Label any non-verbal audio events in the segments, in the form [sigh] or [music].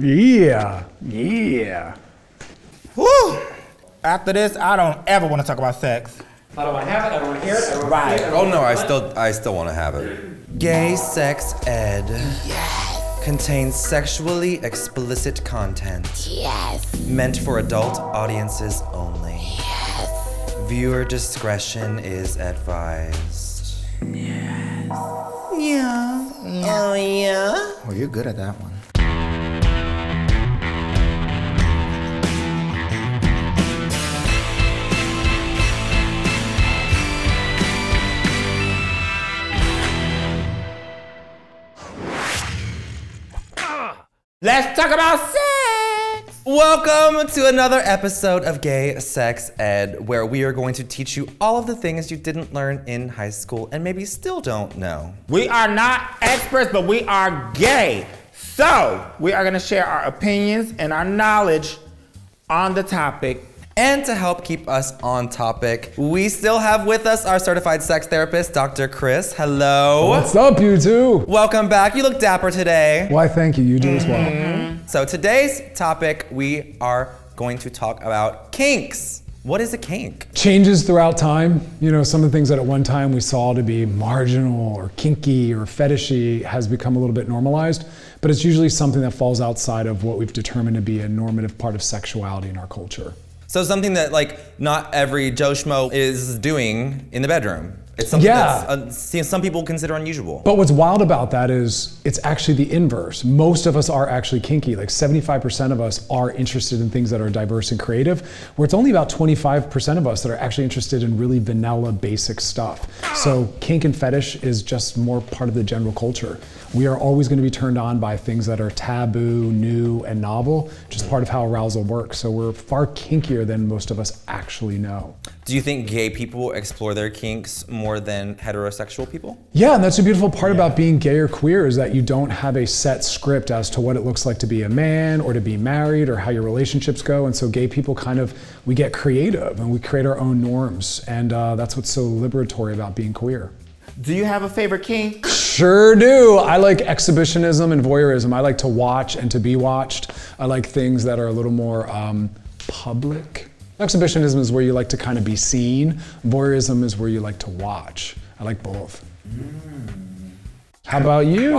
Yeah. Yeah. Whew. After this, I don't ever want to talk about sex. I don't want to have it. I don't want to hear it. I don't Right. Oh no, I still I still want to have it. Gay sex ed. Yes. Contains sexually explicit content. Yes. Meant for adult audiences only. Yes. Viewer discretion is advised. Yes. Yeah. Oh, yeah. Well, you're good at that one. Let's talk about sex. Welcome to another episode of Gay Sex Ed, where we are going to teach you all of the things you didn't learn in high school and maybe still don't know. We are not experts, but we are gay. So, we are going to share our opinions and our knowledge on the topic. And to help keep us on topic, we still have with us our certified sex therapist, Dr. Chris. Hello. What's up, you two? Welcome back. You look dapper today. Why, thank you. You do as well. So, today's topic, we are going to talk about kinks. What is a kink? Changes throughout time. You know, some of the things that at one time we saw to be marginal or kinky or fetishy has become a little bit normalized, but it's usually something that falls outside of what we've determined to be a normative part of sexuality in our culture. So, something that like not every Joe Schmo is doing in the bedroom. It's something Yeah. uh, some people consider unusual. But what's wild about that is it's actually the inverse. Most of us are actually kinky. Like 75% of us are interested in things that are diverse and creative, where it's only about 25% of us that are actually interested in really vanilla, basic stuff. So kink and fetish is just more part of the general culture. We are always going to be turned on by things that are taboo, new, and novel, just part of how arousal works. So we're far kinkier than most of us actually know. Do you think gay people explore their kinks more than heterosexual people? Yeah, and that's a beautiful part about being gay or queer is that you don't have a set script as to what it looks like to be a man or to be married or how your relationships go. And so gay people kind of we get creative and we create our own norms, and uh, that's what's so liberatory about being queer. Do you have a favorite kink? Sure do. I like exhibitionism and voyeurism. I like to watch and to be watched. I like things that are a little more um, public. Exhibitionism is where you like to kind of be seen. Voyeurism is where you like to watch. I like both. How about you?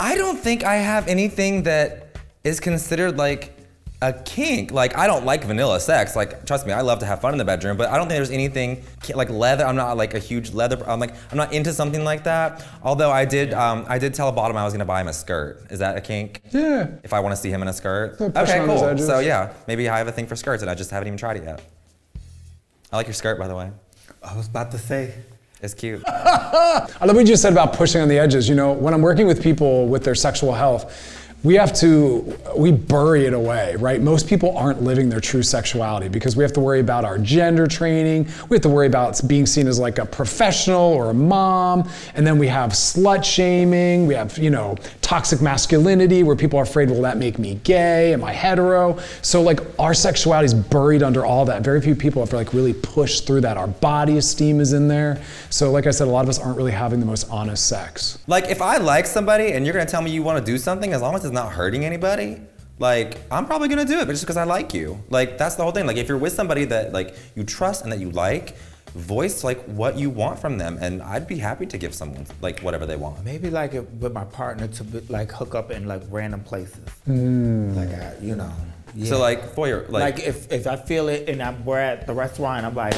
I don't think I have anything that is considered like a kink. Like I don't like vanilla sex. Like trust me, I love to have fun in the bedroom, but I don't think there's anything like leather. I'm not like a huge leather. I'm like I'm not into something like that. Although I did, um, I did tell a bottom I was gonna buy him a skirt. Is that a kink? Yeah. If I want to see him in a skirt. So Okay, cool. So yeah, maybe I have a thing for skirts, and I just haven't even tried it yet. I like your skirt, by the way. I was about to say. It's cute. [laughs] I love what you just said about pushing on the edges. You know, when I'm working with people with their sexual health, we have to we bury it away, right? Most people aren't living their true sexuality because we have to worry about our gender training. We have to worry about being seen as like a professional or a mom, and then we have slut shaming. We have you know toxic masculinity where people are afraid, will that make me gay? Am I hetero? So like our sexuality is buried under all that. Very few people have like really pushed through that. Our body esteem is in there. So like I said, a lot of us aren't really having the most honest sex. Like if I like somebody and you're gonna tell me you want to do something, as long as it's not hurting anybody, like I'm probably gonna do it, but just because I like you. Like that's the whole thing. Like if you're with somebody that like you trust and that you like, voice like what you want from them, and I'd be happy to give someone like whatever they want. Maybe like it with my partner to be, like hook up in like random places. Hmm. Like I, you know. yeah. So like for your like, like, if if I feel it and I'm, we're at the restaurant, I'm like,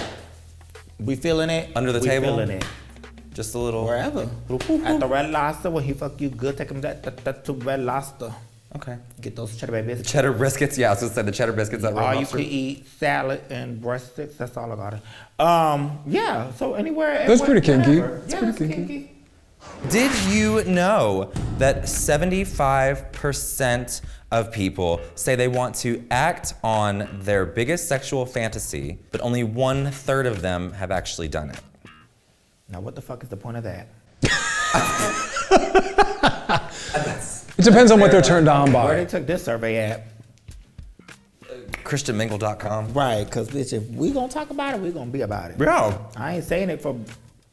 we feeling it Under the we table? feeling it just a little wherever. Little At the Red Lobster, when he fuck you good, take him that that, that to Red Lobster. Okay. Get those cheddar bay biscuits. Cheddar biscuits, yeah. I was gonna say the cheddar biscuits that All you Lobster. could eat salad and breast sticks. That's all I got. Um, yeah. So anywhere. That's anywhere- pretty kinky. whatever. That's yeah, pretty that's kinky. kinky. Did you know that 75% of people say they want to act on their biggest sexual fantasy, but only one third of them have actually done it? Now, what the fuck is the point of that? [laughs] It depends on what they're turned on by. Where they took this survey at? ChristianMingle.com. Right, because bitch, if we gonna talk about it, we gonna be about it. Bro, I ain't saying it for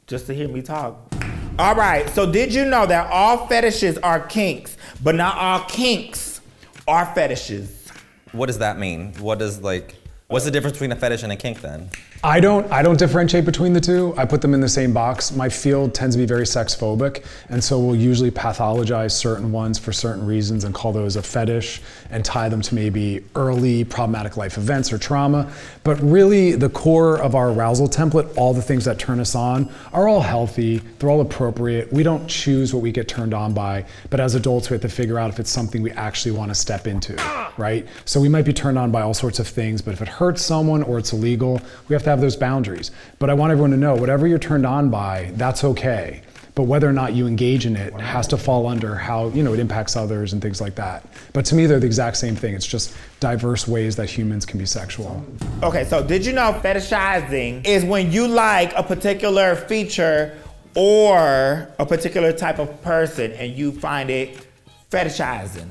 just to hear me talk. All right, so did you know that all fetishes are kinks, but not all kinks are fetishes. What does that mean? What does like? What's the difference between a fetish and a kink then? I don't I don't differentiate between the two. I put them in the same box. My field tends to be very sex phobic, and so we'll usually pathologize certain ones for certain reasons and call those a fetish and tie them to maybe early problematic life events or trauma. But really the core of our arousal template, all the things that turn us on are all healthy, they're all appropriate. We don't choose what we get turned on by, but as adults we have to figure out if it's something we actually want to step into, right? So we might be turned on by all sorts of things, but if it hurts someone or it's illegal, we have to have those boundaries. But I want everyone to know whatever you're turned on by, that's okay. But whether or not you engage in it has to fall under how you know it impacts others and things like that. But to me, they're the exact same thing. It's just diverse ways that humans can be sexual. Okay, so did you know fetishizing is when you like a particular feature or a particular type of person and you find it fetishizing?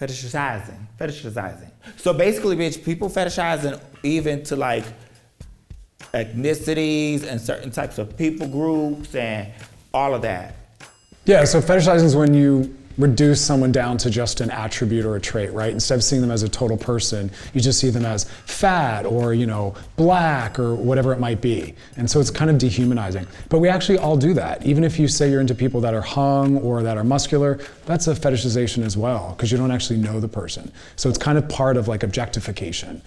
Fetishizing. Fetishizing. So basically, bitch, people fetishizing even to like ethnicities and certain types of people groups and all of that. Yeah, so fetishizing is when you reduce someone down to just an attribute or a trait, right? Instead of seeing them as a total person, you just see them as fat or, you know, black or whatever it might be. And so it's kind of dehumanizing. But we actually all do that. Even if you say you're into people that are hung or that are muscular, that's a fetishization as well, because you don't actually know the person. So it's kind of part of like objectification.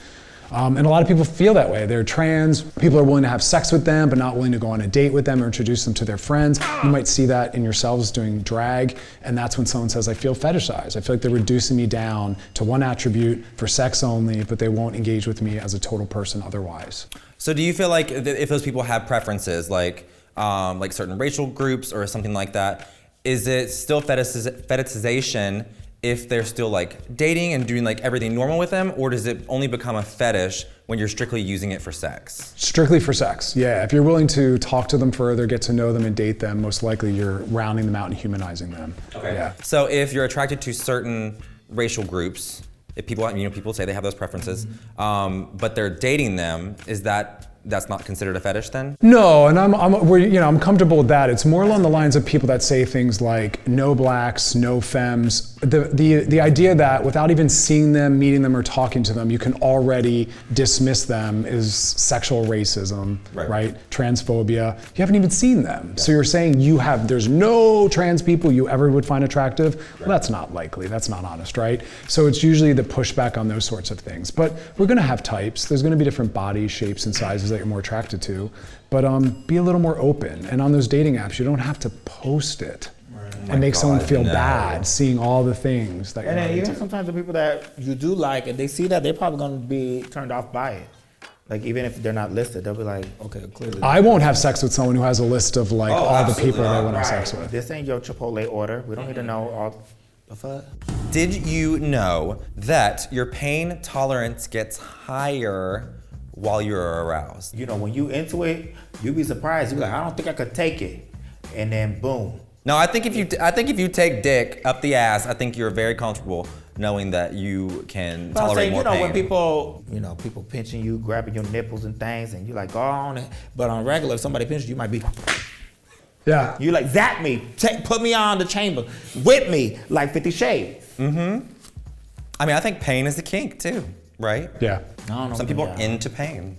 Um, and a lot of people feel that way. They're trans, people are willing to have sex with them, but not willing to go on a date with them or introduce them to their friends. You might see that in yourselves doing drag, and that's when someone says, I feel fetishized. I feel like they're reducing me down to one attribute for sex only, but they won't engage with me as a total person otherwise. So do you feel like if those people have preferences, like um, like certain racial groups or something like that, is it still fetishiz- fetishization if they're still like dating and doing like everything normal with them, or does it only become a fetish when you're strictly using it for sex? Strictly for sex, yeah. If you're willing to talk to them further, get to know them, and date them, most likely you're rounding them out and humanizing them. Okay. Yeah. So if you're attracted to certain racial groups, if people you know people say they have those preferences, um, but they're dating them, is that that's not considered a fetish then? No, and I'm, I'm we're, you know I'm comfortable with that. It's more along the lines of people that say things like no blacks, no femmes. The the the idea that without even seeing them, meeting them, or talking to them, you can already dismiss them is sexual racism, Right. right? Transphobia. You haven't even seen them, so you're saying you have there's no trans people you ever would find attractive. Well, that's not likely. That's not honest, right? So it's usually the pushback on those sorts of things. But we're gonna have types. There's gonna be different body shapes and sizes that you're more attracted to. But um, be a little more open. And on those dating apps, you don't have to post it and make someone feel no. bad seeing all the things that you're And then even into. sometimes the people that you do like and they see that, they're probably gonna be turned off by it. Like even if they're not listed, they'll be like, okay, clearly. I won't have sex with someone who has a list of like Oh, all the absolutely people they not. want to have sex with. This ain't your Chipotle order. We don't need to know all the fuck. Did you know that your pain tolerance gets higher while you're aroused? You know, when you into it, you be surprised. You be like, I don't think I could take it, and then boom. No, I think if you I think if you take dick up the ass, I think you're very comfortable knowing that you can But I'm tolerate saying, more you know, pain. when people, you know, people pinching you, grabbing your nipples and things, and you're like, go on. But on regular, if somebody pinches you, you might be, Yeah. you like, zap me, take, put me on the chamber, whip me, like Fifty Shades. Mm-hmm. I mean, I think pain is a kink too, right? Yeah. I don't know. Some people are into pain.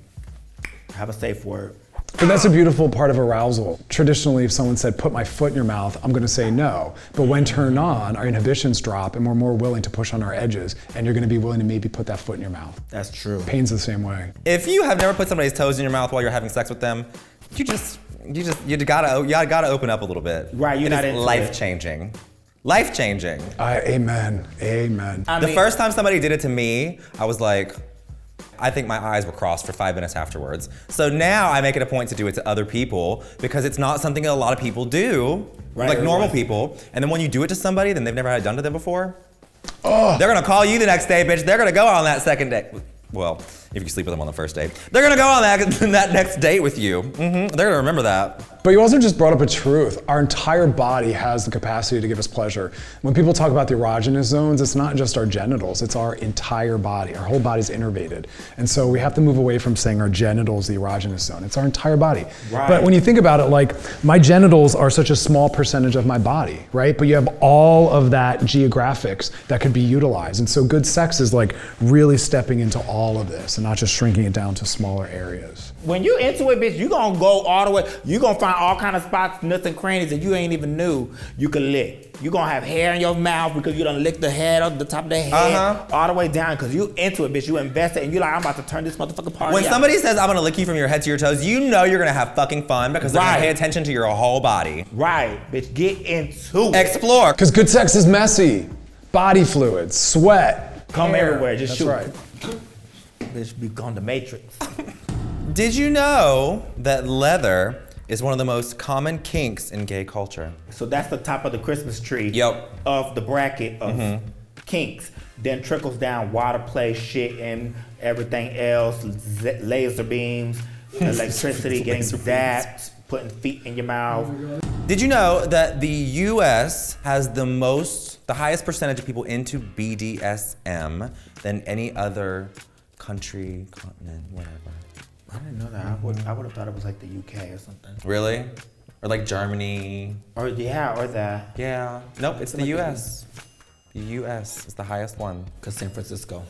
have a safe word. But that's a beautiful part of arousal. Traditionally, if someone said, put my foot in your mouth, I'm going to say no. But when turned on, our inhibitions drop and we're more willing to push on our edges, and you're going to be willing to maybe put that foot in your mouth. That's true. Pain's the same way. If you have never put somebody's toes in your mouth while you're having sex with them, you just you just you gotta you gotta open up a little bit. Right, you're It not is into it. life changing. Life changing. I, amen. Amen. I The mean- first time somebody did it to me, I was like, I think my eyes were crossed for five minutes afterwards. So now I make it a point to do it to other people because it's not something that a lot of people do, Right, like right, normal right. people. And then when you do it to somebody, then they've never had it done to them before. They're gonna call you the next day, bitch. They're gonna go on that second day. Well, if you sleep with them on the first date, they're gonna go on that [laughs] that next date with you. hmm They're gonna remember that. But you also just brought up a truth. Our entire body has the capacity to give us pleasure. When people talk about the erogenous zones, it's not just our genitals, it's our entire body. Our whole body's innervated. And so we have to move away from saying our genitals, the erogenous zone. It's our entire body. Right. But when you think about it, like my genitals are such a small percentage of my body, right? But you have all of that geographics that could be utilized. And so good sex is like really stepping into all of this and not just shrinking it down to smaller areas. When you into it, bitch, you gonna go all the way. You gonna find all kind of spots, nooks and crannies that you ain't even knew you could lick. You gonna have hair in your mouth because you done lick the head up the top of the head Uh-huh. all the way down because you into it, bitch. You invested and you like, I'm about to turn this motherfucking party. When out. somebody says I'm gonna lick you from your head to your toes, you know you're gonna have fucking fun because they're Right. gonna pay attention to your whole body. right, bitch, get into it. Explore. Because good sex is messy. Body fluids, sweat. Come hair. everywhere, just That's shoot. right. Bitch, be gone the matrix. [laughs] Did you know that leather is one of the most common kinks in gay culture? So that's the top of the Christmas tree Yep. Mm-hmm. of the bracket of kinks. Then trickles down water play, shit, and everything else, z- laser beams, [laughs] electricity, getting Laser zapped, putting feet in your mouth. Did you know that the US has the most, the highest percentage of people into BDSM than any other country, continent, whatever? I didn't know that. I would, I would have thought it was like the UK or something. Really? Or like Germany? Or yeah, or the Yeah. Nope, it's the Like- US. The US is the highest one. Cause San Francisco.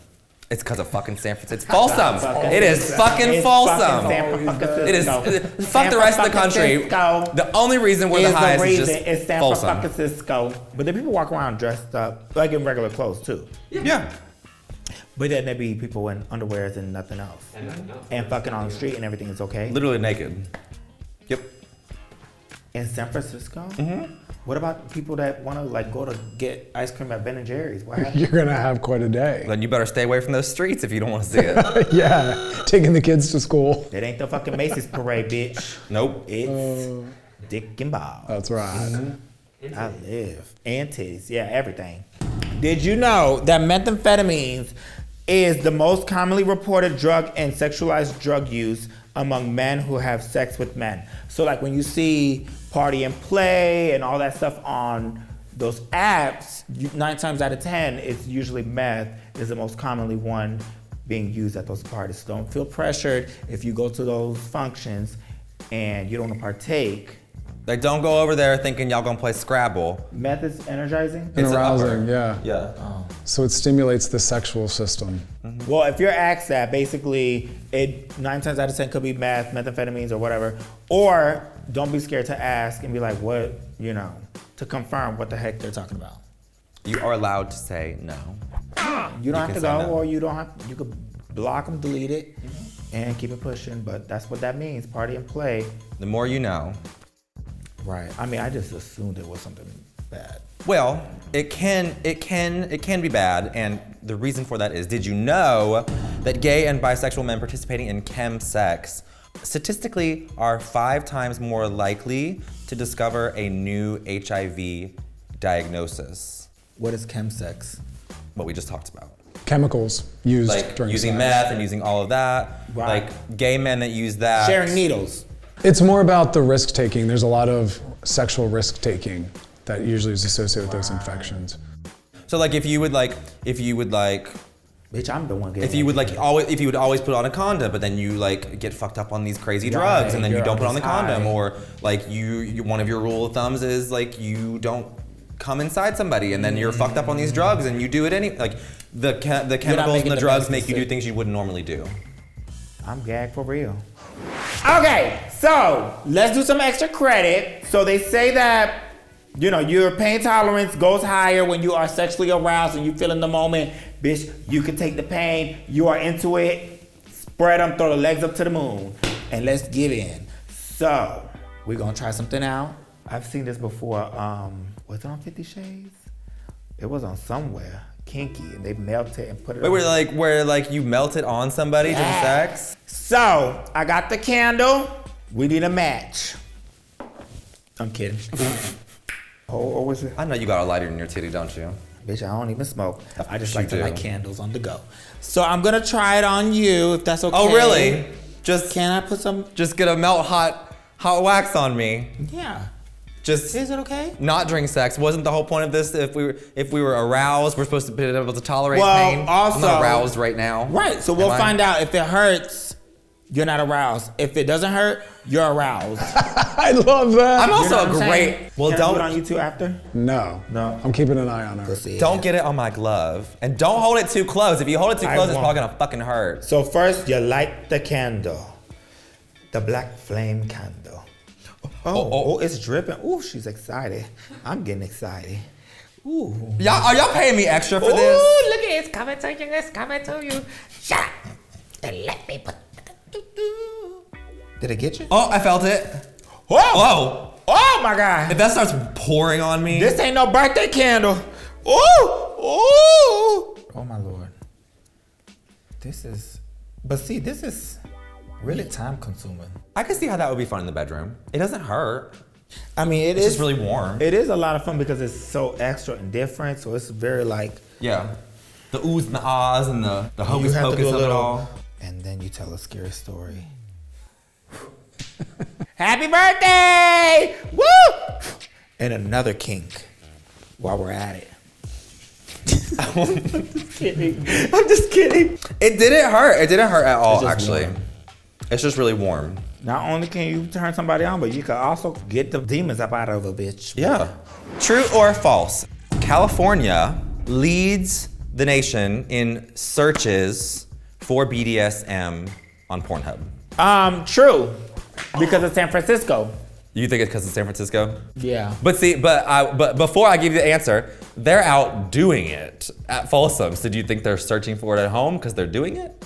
It's because of fucking San Francisco. It's Folsom. [laughs] Fucking- It is fucking It's Folsom. fucking San Francisco. It is. Fuck San the rest of the country. Francisco The only reason we're is the highest the is just it's San Folsom. Francisco. But then people walk around dressed up, like in regular clothes too. Yeah. But then there be people in underwears and nothing else. And nothing else. And fucking on the street and everything is okay. Literally naked. Yep. In San Francisco? Mm-hmm. What about people that want to like go to get ice cream at Ben and Jerry's? What? [laughs] You're gonna have quite a day. Then you better stay away from those streets if you don't want to see it. [laughs] yeah, taking the kids to school. That ain't the fucking Macy's parade, bitch. nope. It's Dick and Bob. That's right. I live. And titties. Yeah, everything. Did you know that methamphetamines is the most commonly reported drug and sexualized drug use among men who have sex with men? So, like when you see party and play and all that stuff on those apps, nine times out of ten, it's usually meth is the most commonly one being used at those parties. So don't feel pressured if you go to those functions and you don't want to partake. Like, don't go over there thinking y'all gonna play Scrabble. Meth is energizing. And It's an upper. arousing, yeah. Yeah. Oh. So it stimulates the sexual system. Mm-hmm. Well, if you're asked that, basically, it nine times out of ten could be meth, methamphetamines, or whatever. Or don't be scared to ask and be like, "What?" You know, to confirm what the heck they're talking about. You are allowed to say no. You don't have to go, no. or you don't have. You could block them, delete it, and keep it pushing. But that's what that means: party and play. The more you know. Right. I mean, I just assumed it was something bad. Well, it can it can it can be bad, and the reason for that is: Did you know that gay and bisexual men participating in chemsex statistically are five times more likely to discover a new HIV diagnosis? What is chemsex? What we just talked about. Chemicals used Like during using sex. meth and using all of that. Right. Like gay men that use that. Sharing needles. It's more about the risk taking. There's a lot of sexual risk taking that usually is associated with those infections. So like if you would like if you would like Bitch, I'm the one getting. if you would like always if you would always put on a condom but then you like get fucked up on these crazy drugs Right, and then you don't put on the condom high. or like you, you one of your rule of thumbs is like you don't come inside somebody and then you're fucked up on these drugs and you do it any like the che- the chemicals making and the the drugs make you do things you wouldn't normally do. I'm gagged for real. Okay, so let's do some extra credit. So they say that you know your pain tolerance goes higher when you are sexually aroused and you feel in the moment. Bitch, you can take the pain. You are into it. Spread them, throw the legs up to the moon, and let's give in. So we're gonna try something out. I've seen this before. Um, was it on Fifty Shades? It was on somewhere kinky, and they melted and put it. Wait, on. where like where like you melt it on somebody during sex? So I got the candle. We need a match. I'm kidding. [laughs] oh, or was it? I know you got a lighter in your titty, don't you? Bitch, I don't even smoke. I just like to do. light candles on the go. So I'm gonna try it on you if that's oh, okay. Oh really? Just Can I put some? just get a melt hot hot wax on me. Yeah. Just Is it okay? not during sex. Wasn't the whole point of this if we were if we were aroused, we're supposed to be able to tolerate Well, pain? I'm also- not aroused right now. Right. So we'll Am I? find out if it hurts. You're not aroused. If it doesn't hurt, you're aroused. [laughs] I love that. I'm You also know a great. saying? Well, Can I put it don't on YouTube after. no. No. I'm keeping an eye on her. Pussy. don't get it on my glove, and don't hold it too close. If you hold it too I close, it's won't. probably gonna fucking hurt. So first, you light the candle, the black flame candle. Oh, oh, oh, oh. it's dripping. Ooh, she's excited. I'm getting excited. Ooh. Y'all, are y'all paying me extra for Ooh, this? Ooh, look at it. It's coming to you. It's coming to you. Shut up. And let me put. Did it get you? Oh, I felt it. Whoa! Whoa! Oh my God! If that starts pouring on me, This ain't no birthday candle. Ooh! Ooh! Oh my lord. This is. But see, this is really time consuming. I can see how that would be fun in the bedroom. It doesn't hurt. I mean, it It's is just really warm. It is a lot of fun because it's so extra and different. So it's very like Yeah. The oohs and the ahs and the, the you hocus pocus do a of it all. And then you tell a scary story. [laughs] Happy birthday! Woo! And another kink while we're at it. [laughs] I'm just kidding. I'm just kidding. It didn't hurt. It didn't hurt at all, It's actually. warm. It's just really warm. Not only can you turn somebody on, but you can also get the demons up out of a bitch. Yeah. True or false? California leads the nation in searches for BDSM on Pornhub. Um, true. Because of San Francisco. You think it's because of San Francisco? Yeah. But see, but I, but before I give you the answer, they're out doing it at Folsom. So do you think they're searching for it at home because they're doing it?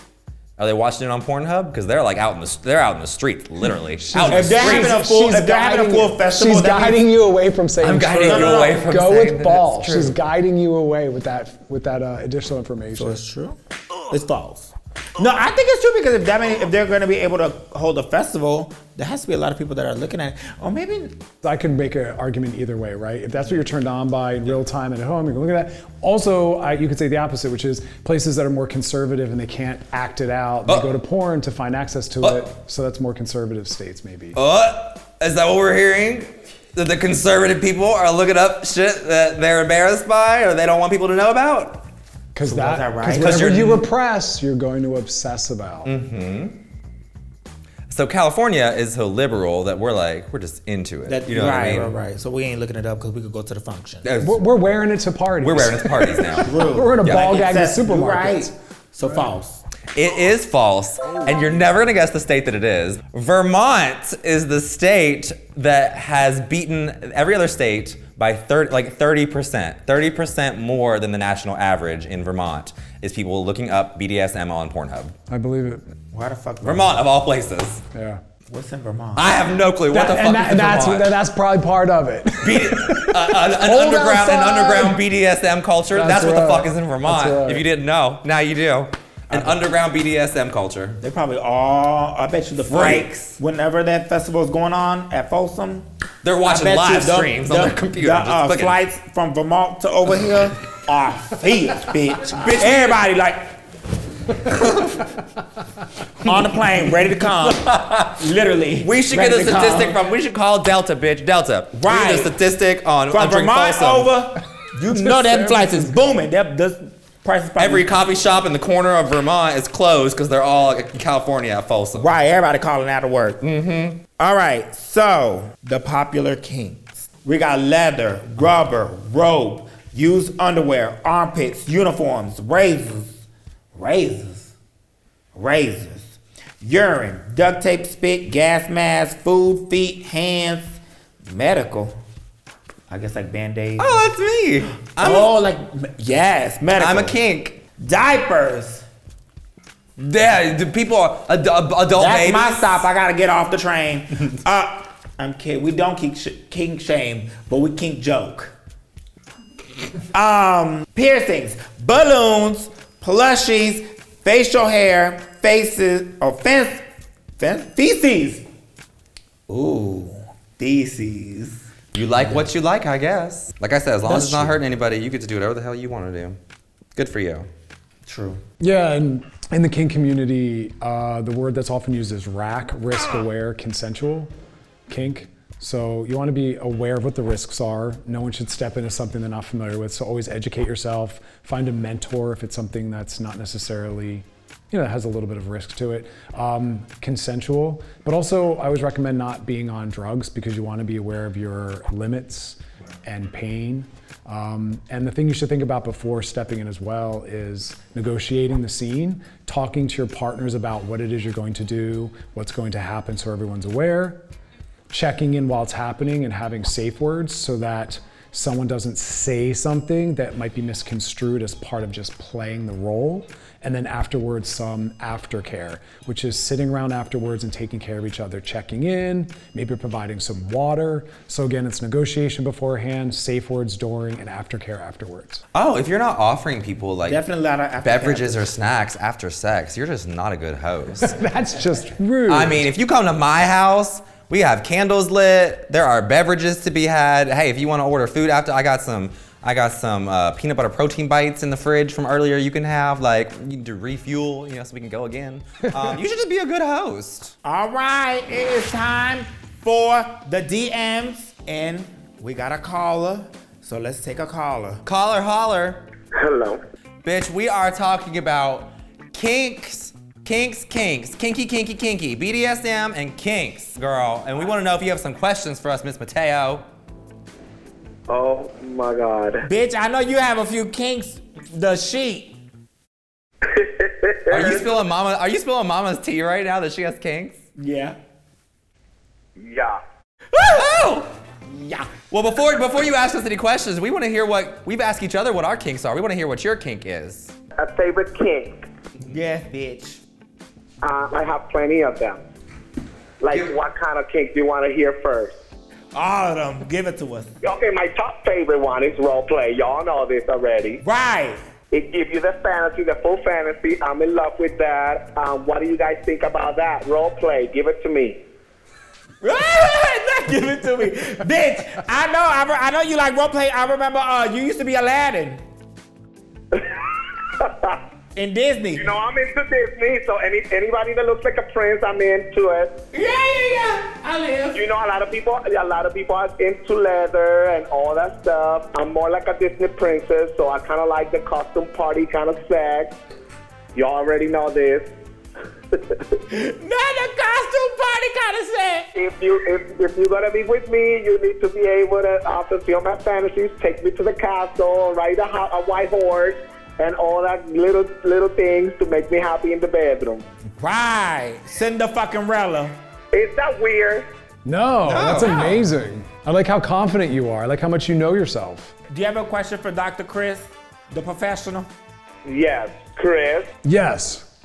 Are they watching it on Pornhub? Because they're like out in the they're out in the streets, literally. out in the they're streets. having a full, She's if they're having a guiding full you- festival, She's that means- guiding you away from saying I'm guiding true. you away from Go saying with that ball. it's true. She's guiding you away with that with that uh, additional information. So it's true. It's false. No, I think it's true because if that many, if they're going to be able to hold a festival, there has to be a lot of people that are looking at it. Or maybe I could make an argument either way, right? If that's what you're turned on by in real time and at home, you can look at that. Also, I, you could say the opposite, which is places that are more conservative and they can't act it out. They Oh. go to uh. porn to find access to Oh. it. So that's more conservative states, maybe. What? Is that what we're hearing? That the conservative people are looking up shit that they're embarrassed by or they don't want people to know about? Because was that, that right? because 'Cause whatever you're- you repress, you're going to obsess about. Mm-hmm. So California is so liberal that we're like, we're just into it. that. you know right, what I mean? right, right. So we ain't looking it up because we could go to the function. We're, we're wearing it to parties. We're wearing it to parties now. [laughs] We're in a Yeah. ball Like, gag it's in that- you're supermarkets. Right. So false. It is false, and you're never gonna guess the state that it is. Vermont is the state that has beaten every other state by 30, like 30%. 30% more than the national average in Vermont is people looking up BDSM on Pornhub. I believe it. Why the fuck? Vermont, of all places. Yeah. What's in Vermont? I have no clue. What That- the fuck and that- is in that's, Vermont? that's probably part of it. B- uh, [laughs] an, an Hold underground, an underground BDSM culture. That's, That's what the fuck is in Vermont. Right. If you didn't know, now you do. An underground BDSM culture. They probably all. I bet you the Freaks. flights. Whenever that festival is going on at Folsom, They're watching live the- streams on their computer. The uh, flights from Vermont to over here [laughs] are fierce, bitch. [laughs] bitch, everybody like [laughs] on the plane, ready to come. Literally. We should get a to come. statistic from. We should call Delta, bitch. Delta. We Right. need a statistic on from Vermont Folsom. over. You know that flights is booming. That this price is probably Every coffee shop in the corner of Vermont is closed because they're all in California at Folsom. Right, everybody calling out of work. Mm-hmm. All right, so the popular kinks. We got leather, rubber, rope, used underwear, armpits, uniforms, razors, razors, razors, urine, duct tape, spit, gas mask, food, feet, hands, medical. I guess like band-aids. Oh, that's me. I'm, oh, like yes, medical. I'm a kink. Diapers. Yeah, the people, are, ad- adult That's babies. my stop. I gotta get off the train. [laughs] uh, I'm kidding. We don't kink, sh- kink shame, but we kink joke. [laughs] Um, piercings, balloons, plushies, facial hair, faces, or fence, fence, feces. Ooh, feces. You like what you like, I guess. Like I said, as long That's as it's not true. hurting anybody, you get to do whatever the hell you want to do. Good for you. True. Yeah, and in the kink community, uh, the word that's often used is rack, risk aware, consensual. kink. So you want to be aware of what the risks are. No one should step into something they're not familiar with. So always educate yourself. Find a mentor if it's something that's not necessarily, you know, that has a little bit of risk to it. Um, consensual, but also I always recommend not being on drugs because you want to be aware of your limits and pain. Um, and the thing you should think about before stepping in as well is negotiating the scene, talking to your partners about what it is you're going to do, what's going to happen so everyone's aware, checking in while it's happening and having safe words so that someone doesn't say something that might be misconstrued as part of just playing the role. And then afterwards, some aftercare, which is sitting around afterwards and taking care of each other, checking in, maybe providing some water. So again, it's negotiation beforehand, safe words during, and aftercare afterwards. Oh, if you're not offering people like Definitely not after beverages or snacks after sex, you're just not a good host. [laughs] That's just rude. I mean, if you come to my house, we have candles lit. There are beverages to be had. Hey, if you want to order food after, I got some. I got some uh, peanut butter protein bites in the fridge from earlier. You can have like you need to refuel, you know, so we can go again. [laughs] Um, you should just be a good host. All right, it is time for the DMs, and we got a caller. So let's take a caller. Caller, holler, Hello. bitch. We are talking about kinks, kinks, kinks, kinky, kinky, kinky, BDSM and kinks, girl. And we want to know if you have some questions for us, Miss Mateo. Oh my God. Bitch, I know you have a few kinks. The sheet. [laughs] Are you spilling mama? Are you spilling mama's tea right now that she has kinks? Yeah. Yeah. Woo! Yeah. Well, before before you ask us any questions, we want to hear what we've asked each other what our kinks are. We want to hear what your kink is. A favorite kink. Yes, bitch. Uh, I have plenty of them. Like, what kind of kink do you want to hear first? All of them. Give it to us. Okay, my top favorite one is role play. Y'all know this already. Right. It gives you the fantasy, the full fantasy. I'm in love with that. Um, what do you guys think about that? Role play. Give it to me. [laughs] Not give it to me, bitch. I know. I, I know you like role play. I remember. Uh, you used to be Aladdin in Disney. You know, I'm into Disney, so any anybody that looks like a prince, I'm into it. yeah, yeah, yeah. I live. You know, a lot of people, a lot of people are into leather and all that stuff. I'm more like a Disney princess, so I kind of like the costume party kind of sex. You already know this. [laughs] Not a costume party kind of set. If you if, if you're gonna be with me, you need to be able to uh, fulfill my fantasies. Take me to the castle, ride a, ho- a white horse, and all that little little things to make me happy in the bedroom. Right. Send the fucking Rella. Is that weird? no, that's amazing. I like how confident you are. I like how much you know yourself. Do you have a question for Dr. Chris, the professional? Yes, Chris. Yes.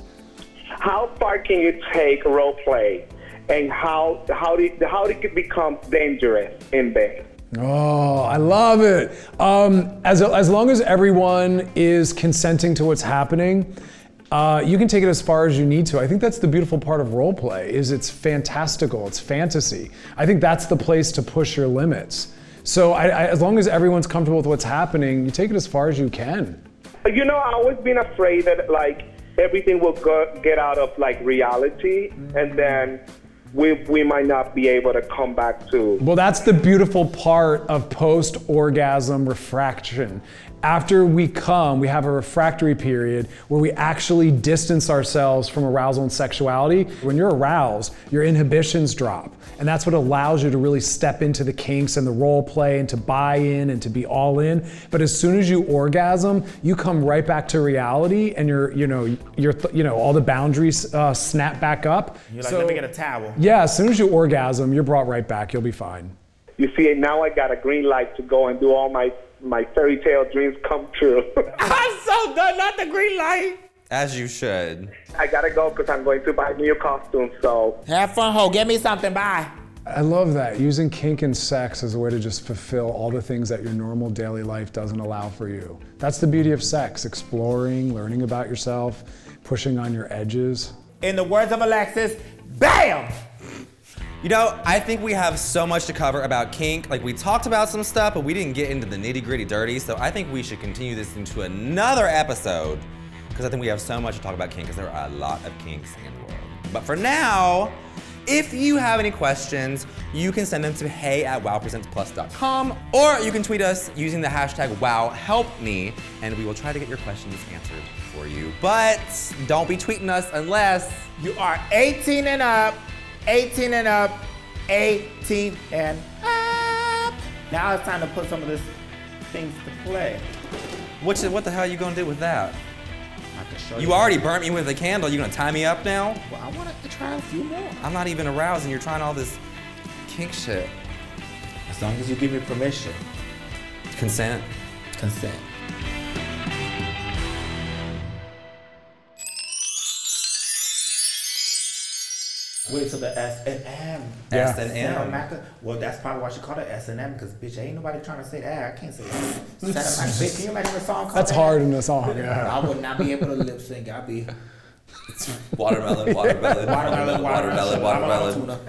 How far can you take role play, and how how did how did it become dangerous in bed? Oh, I love it. Um, as, as long as everyone is consenting to what's happening, uh, you can take it as far as you need to. I think that's the beautiful part of role play is it's fantastical, it's fantasy. I think that's the place to push your limits. So I, I, as long as everyone's comfortable with what's happening, you take it as far as you can. You know, I've always been afraid that like everything will go, get out of like reality, and then we we might not be able to come back to. Well, that's the beautiful part of post orgasm refraction. After we come, we have a refractory period where we actually distance ourselves from arousal and sexuality. When you're aroused, your inhibitions drop. And that's what allows you to really step into the kinks and the role play and to buy in and to be all in. But as soon as you orgasm, you come right back to reality and you're, you know, you're, you know, all the boundaries uh, snap back up. You're like, So- let me get a towel. yeah, as soon as you orgasm, you're brought right back. You'll be fine. You see, now I got a green light to go and do all my my fairy tale dreams come true. [laughs] I'm so done. Not the green light. As you should. I gotta go because I'm going to buy new costumes. So Have fun, ho. Get me something. Bye. I love that. Using kink and sex as a way to just fulfill all the things that your normal daily life doesn't allow for you. That's the beauty of sex exploring, learning about yourself, pushing on your edges. In the words of Alexis, bam! You know, I think we have so much to cover about kink. Like we talked about some stuff, but we didn't get into the nitty gritty dirty. So I think we should continue this into another episode because I think we have so much to talk about kink because there are a lot of kinks in the world. But for now, If you have any questions, you can send them to hey at wowpresentsplus.com or you can tweet us using the hashtag wowhelpme and we will try to get your questions answered for you. But don't be tweeting us unless You are 18 and up, 18 and up, 18 and up. Now it's time to put some of these things to play. Which, what the hell are you gonna do with that? Show You already burnt me with a candle. You gonna tie me up now? Well, I wanted to try a few more. I'm not even aroused and you're trying all this kink shit. As long as you give me permission. Consent. Consent. Wait till the S and M. Yeah. S and M. Well, that's probably why she called it S and M because bitch, ain't nobody trying to say that. I can't say that. [laughs] Bitch, Can you imagine a song called That's hard in a song. [laughs] Yeah. I would not be able to lip sync. I'd be [laughs] Watermelon, watermelon, watermelon, watermelon, watermelon, watermelon. tuna.